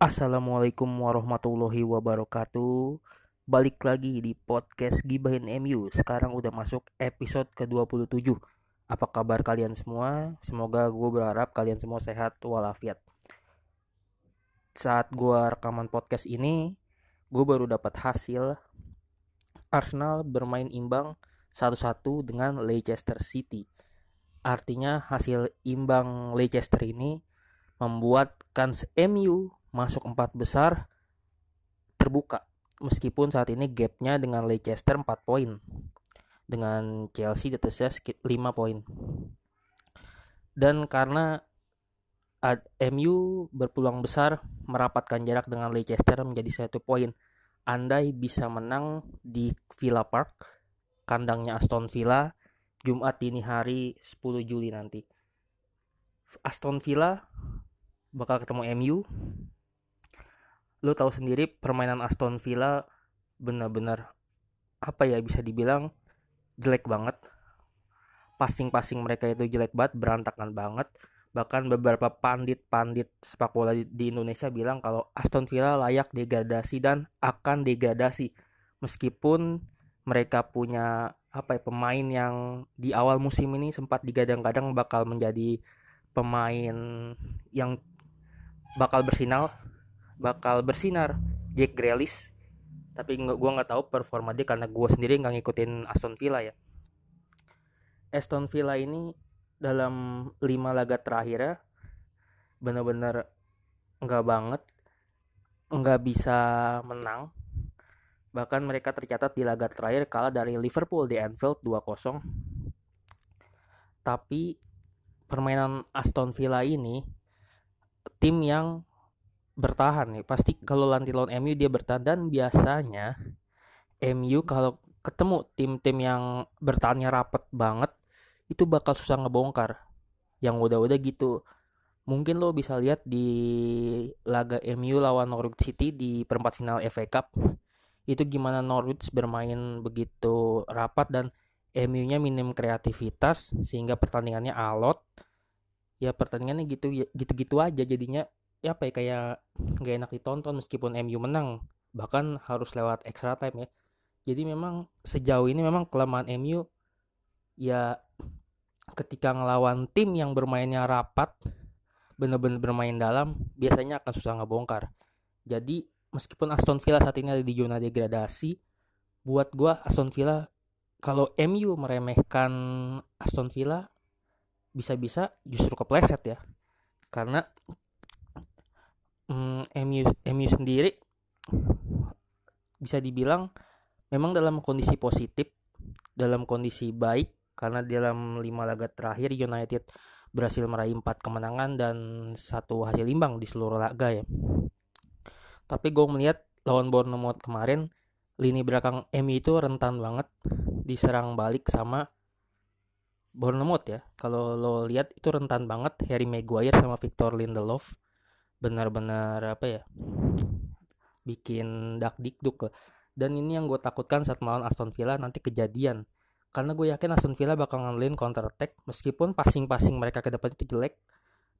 Assalamualaikum warahmatullahi wabarakatuh. Balik lagi di podcast Gibahin MU Sekarang udah masuk episode ke-27 Apa kabar kalian semua? Semoga gue berharap kalian semua sehat walafiat. Saat gue rekaman podcast ini Gue baru dapat hasil Arsenal bermain imbang satu-satu dengan Leicester City. Artinya hasil imbang Leicester ini membuat kans MU masuk empat besar terbuka. Meskipun saat ini gapnya dengan Leicester 4 poin. Dengan Chelsea di atasnya 5 poin. Dan karena MU berpeluang besar merapatkan jarak dengan Leicester menjadi satu poin. Andai bisa menang di Villa Park kandangnya Aston Villa Jumat dini hari 10 Juli nanti. Aston Villa bakal ketemu MU lo tahu sendiri permainan Aston Villa benar-benar apa ya bisa dibilang jelek banget. Passing-passing mereka itu jelek banget berantakan banget. Bahkan beberapa pandit-pandit sepak bola di Indonesia bilang kalau Aston Villa layak degradasi dan akan degradasi. Meskipun mereka punya apa ya pemain yang di awal musim ini sempat digadang-gadang bakal menjadi pemain yang bakal bersinar bakal bersinar. Jack Grealish tapi nggak gue nggak tahu performa dia karena gue sendiri nggak ngikutin Aston Villa ya. Aston Villa ini dalam lima laga terakhir bener-bener nggak banget nggak bisa menang. Bahkan mereka tercatat di laga terakhir kalah dari Liverpool di Anfield 2-0 tapi permainan Aston Villa ini tim yang bertahan nih pasti kalau nanti lawan MU dia bertahan. Dan biasanya MU kalau ketemu tim-tim yang bertahannya rapet banget itu bakal susah ngebongkar. Yang udah-udah gitu. Mungkin lo bisa lihat di laga MU lawan Norwich City di perempat final FA Cup. Itu gimana Norwich bermain begitu rapat dan MU-nya minim kreativitas sehingga pertandingannya alot. Ya pertandingannya gitu gitu-gitu aja jadinya ya apa ya kayak gak enak ditonton meskipun MU menang bahkan harus lewat extra time ya. Jadi memang sejauh ini memang kelemahan MU ya ketika ngelawan tim yang bermainnya rapat bener-bener bermain dalam biasanya akan susah ngebongkar. Jadi meskipun Aston Villa saat ini ada di zona degradasi buat gue Aston Villa kalau MU meremehkan Aston Villa bisa-bisa justru kepleset ya. Karena mm, MU MU sendiri bisa dibilang memang dalam kondisi positif dalam kondisi baik karena dalam lima laga terakhir United berhasil meraih empat kemenangan dan satu hasil imbang di seluruh laga ya. Tapi gue melihat lawan Bournemouth kemarin lini belakang MU itu rentan banget diserang balik sama Bournemouth ya. Kalau lo lihat itu rentan banget Harry Maguire sama Victor Lindelof benar-benar apa ya bikin dak dikduk lah. dan ini yang gue takutkan saat melawan Aston Villa nanti kejadian karena gue yakin Aston Villa bakal ngandelin counter attack meskipun passing-passing mereka ke depan itu jelek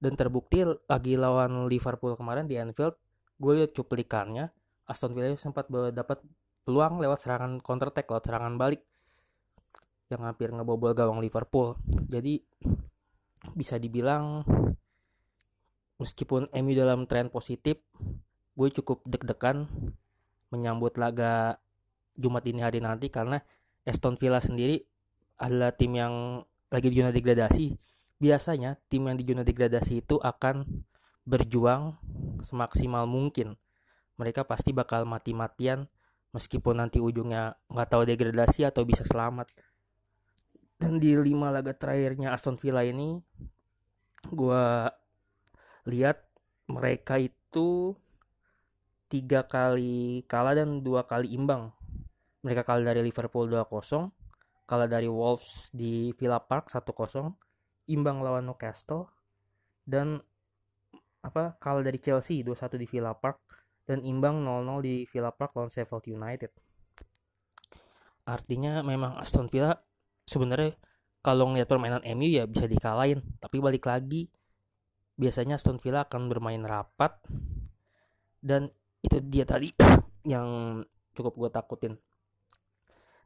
dan terbukti lagi lawan Liverpool kemarin di Anfield gue lihat cuplikannya Aston Villa sempat dapat peluang lewat serangan counter attack lewat serangan balik yang hampir ngebobol gawang Liverpool. Jadi bisa dibilang meskipun MU dalam tren positif, gue cukup deg-degan menyambut laga Jumat ini hari nanti karena Aston Villa sendiri adalah tim yang lagi di zona degradasi. Biasanya tim yang di zona degradasi itu akan berjuang semaksimal mungkin. Mereka pasti bakal mati-matian meskipun nanti ujungnya nggak tahu degradasi atau bisa selamat dan di lima laga terakhirnya Aston Villa ini gue lihat mereka itu tiga kali kalah dan dua kali imbang. Mereka kalah dari Liverpool 2-0 kalah dari Wolves di Villa Park 1-0 imbang lawan Newcastle dan apa kalah dari Chelsea 2-1 di Villa Park dan imbang 0-0 di Villa Park lawan Sheffield United. Artinya memang Aston Villa sebenarnya kalau ngeliat permainan MU ya bisa dikalahin tapi balik lagi biasanya Aston Villa akan bermain rapat. Dan itu dia tadi yang cukup gue takutin.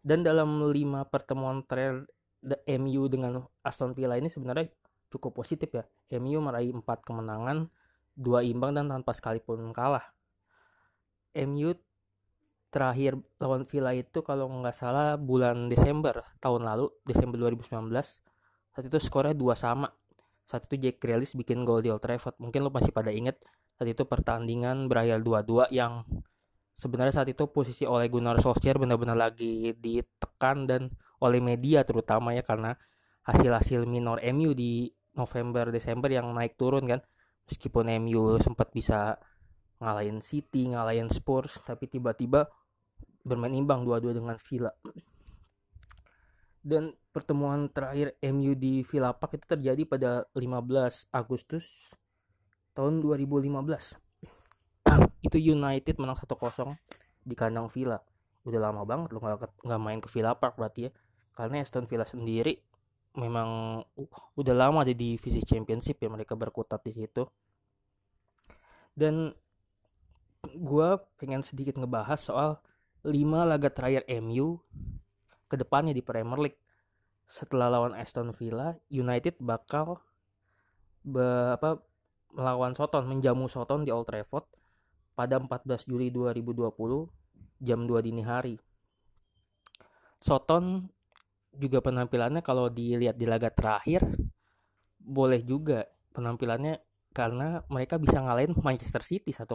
Dan dalam lima pertemuan terakhir the MU dengan Aston Villa ini sebenarnya cukup positif ya. MU meraih empat kemenangan dua imbang dan tanpa sekalipun kalah. MU terakhir lawan Villa itu kalau nggak salah bulan Desember tahun lalu Desember 2019 saat itu skornya dua sama saat itu Jack Grealish bikin gol di Old Trafford mungkin lo masih pada inget saat itu pertandingan berakhir 2-2 yang sebenarnya saat itu posisi oleh Gunnar Solskjaer benar-benar lagi ditekan dan oleh media terutama ya karena hasil-hasil minor MU di November Desember yang naik turun kan meskipun MU sempat bisa ngalahin City, ngalahin Spurs tapi tiba-tiba bermain imbang dua-dua dengan Villa. Dan pertemuan terakhir MU di Villa Park itu terjadi pada 15 Agustus tahun 2015 itu United menang 1-0 di kandang Villa. Udah lama banget lo nggak main ke Villa Park berarti ya. Karena Aston Villa sendiri memang udah lama di divisi Championship ya mereka berkutat di situ. Dan gue pengen sedikit ngebahas soal 5 laga terakhir MU ke depannya di Premier League setelah lawan Aston Villa United bakal be, apa melawan Soton menjamu Soton di Old Trafford pada 14 Juli 2020 jam 2 dini hari. Soton juga penampilannya kalau dilihat di laga terakhir boleh juga penampilannya karena mereka bisa ngalahin Manchester City 1-0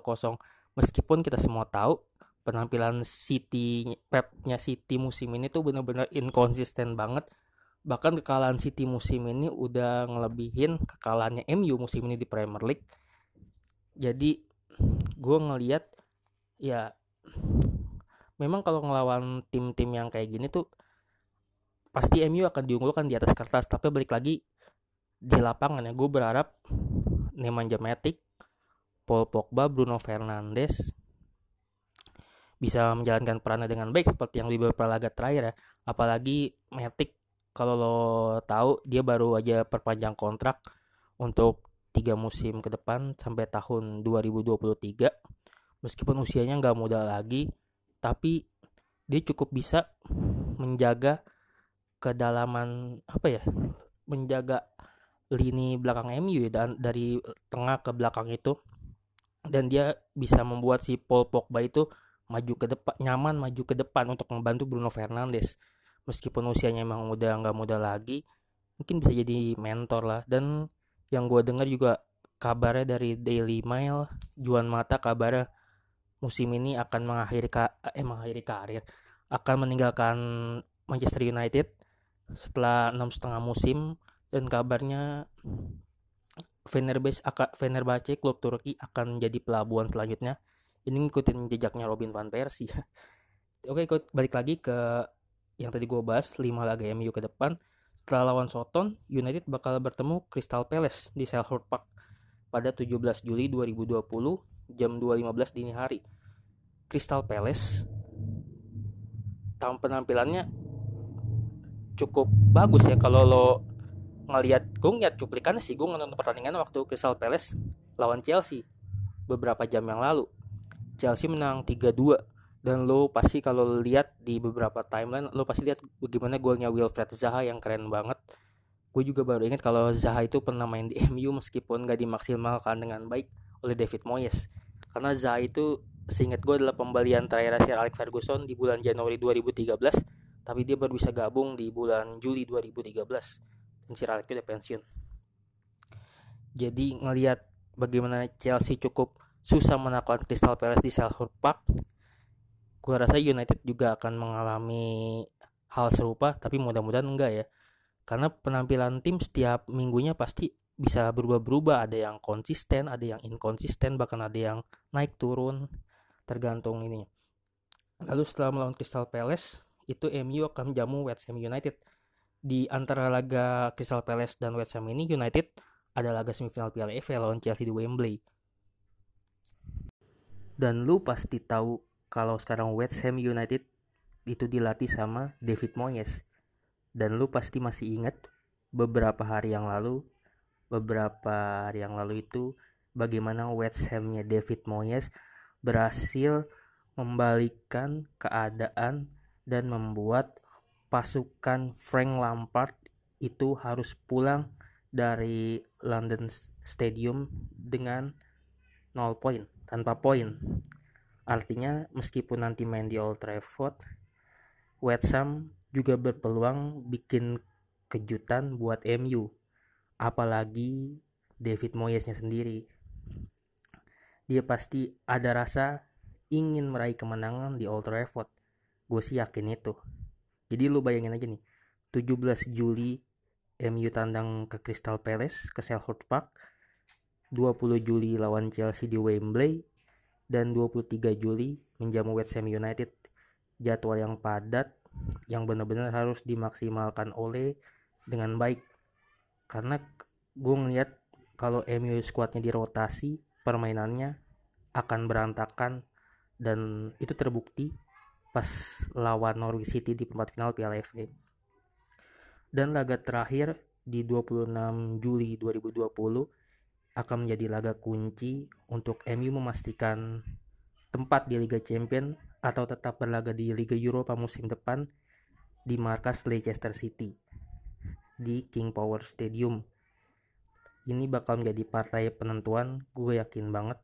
meskipun kita semua tahu penampilan City Pepnya City musim ini tuh benar-benar inkonsisten banget bahkan kekalahan City musim ini udah ngelebihin kekalahannya MU musim ini di Premier League. Jadi gue ngeliat ya memang kalau ngelawan tim-tim yang kayak gini tuh pasti MU akan diunggulkan di atas kertas. Tapi balik lagi di lapangan ya gue berharap Nemanja Matic Paul Pogba Bruno Fernandes bisa menjalankan perannya dengan baik seperti yang di beberapa laga terakhir ya. Apalagi Matic kalau lo tahu dia baru aja perpanjang kontrak untuk tiga musim ke depan sampai tahun 2023 meskipun usianya nggak muda lagi tapi dia cukup bisa menjaga kedalaman apa ya menjaga lini belakang MU ya dan dari tengah ke belakang itu. Dan dia bisa membuat si Paul Pogba itu maju ke depan nyaman maju ke depan untuk membantu Bruno Fernandes meskipun usianya emang udah nggak muda lagi mungkin bisa jadi mentor lah. Dan yang gue dengar juga kabarnya dari Daily Mail Juan Mata kabarnya musim ini akan mengakhiri eh mengakhiri karir akan meninggalkan Manchester United setelah enam setengah musim. Dan kabarnya Fenerbahce Fenerbahce klub Turki akan menjadi pelabuhan selanjutnya. Ini ngikutin jejaknya Robin van Persie. Oke ikut balik lagi ke yang tadi gue bahas 5 laga MU ke depan setelah lawan Soton, United bakal bertemu Crystal Palace di Selhurst Park pada 17 Juli 2020 jam 2.15 dini hari. Crystal Palace tahun penampilannya cukup bagus ya. Kalau lo ngelihat gue ngeliat cuplikannya sih gue nonton pertandingan waktu Crystal Palace lawan Chelsea beberapa jam yang lalu. Chelsea menang 3-2 dan lo pasti kalau lihat di beberapa timeline lo pasti lihat bagaimana golnya Wilfred Zaha yang keren banget. Gue juga baru ingat kalau Zaha itu pernah main di MU meskipun gak dimaksimalkan dengan baik oleh David Moyes. Karena Zaha itu seingat gue adalah pembelian terakhir Sir Alex Ferguson di bulan Januari 2013 tapi dia baru bisa gabung di bulan Juli 2013 dan Sir Alex udah pensiun. Jadi ngelihat bagaimana Chelsea cukup susah menaklukkan Crystal Palace di Selhurst Park gue rasa United juga akan mengalami hal serupa tapi mudah-mudahan enggak ya. Karena penampilan tim setiap minggunya pasti bisa berubah-berubah. Ada yang konsisten ada yang inkonsisten bahkan ada yang naik turun. Tergantung ini lalu setelah melawan Crystal Palace itu MU akan menjamu West Ham United. Di antara laga Crystal Palace dan West Ham ini United ada laga semifinal Piala FA lawan Chelsea di Wembley. Dan lu pasti tahu kalau sekarang West Ham United itu dilatih sama David Moyes. Dan lu pasti masih ingat beberapa hari yang lalu, beberapa hari yang lalu itu bagaimana West Hamnya David Moyes berhasil membalikkan keadaan dan membuat pasukan Frank Lampard itu harus pulang dari London Stadium dengan 0 poin, tanpa poin. Artinya meskipun nanti main di Old Trafford, West Ham juga berpeluang bikin kejutan buat MU. Apalagi David Moyesnya sendiri. Dia pasti ada rasa ingin meraih kemenangan di Old Trafford. Gue sih yakin itu. Jadi lu bayangin aja nih, 17 Juli MU tandang ke Crystal Palace ke Selhurst Park, 20 Juli lawan Chelsea di Wembley, dan 23 Juli menjamu West Ham United. Jadwal yang padat yang benar-benar harus dimaksimalkan oleh dengan baik. Karena gue ngeliat kalau MU squadnya dirotasi, permainannya akan berantakan dan itu terbukti pas lawan Norwich City di perempat final Piala FA. Dan laga terakhir di 26 Juli 2020 akan menjadi laga kunci untuk MU memastikan tempat di Liga Champion atau tetap berlaga di Liga Eropa musim depan di markas Leicester City di King Power Stadium. Ini bakal menjadi partai penentuan, gue yakin banget.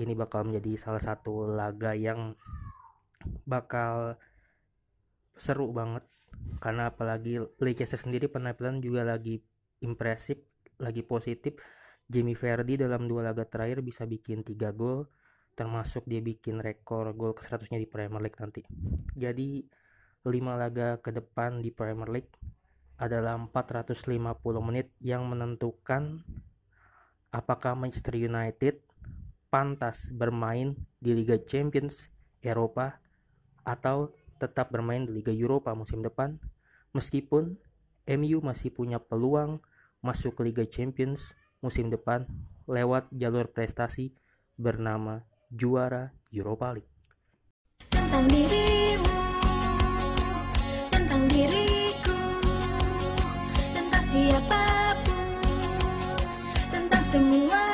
Ini bakal menjadi salah satu laga yang bakal seru banget karena apalagi Leicester sendiri penampilan juga lagi impresif lagi positif Jamie Vardy dalam dua laga terakhir bisa bikin 3 gol termasuk dia bikin rekor gol ke 100 nya di Premier League nanti. Jadi 5 laga ke depan di Premier League adalah 450 menit yang menentukan apakah Manchester United pantas bermain di Liga Champions Eropa atau tetap bermain di Liga Eropa musim depan. Meskipun MU masih punya peluang masuk ke Liga Champions musim depan lewat jalur prestasi bernama juara Europa League. Tentang dirimu, tentang diriku, tentang siapa pun, tentang semua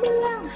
can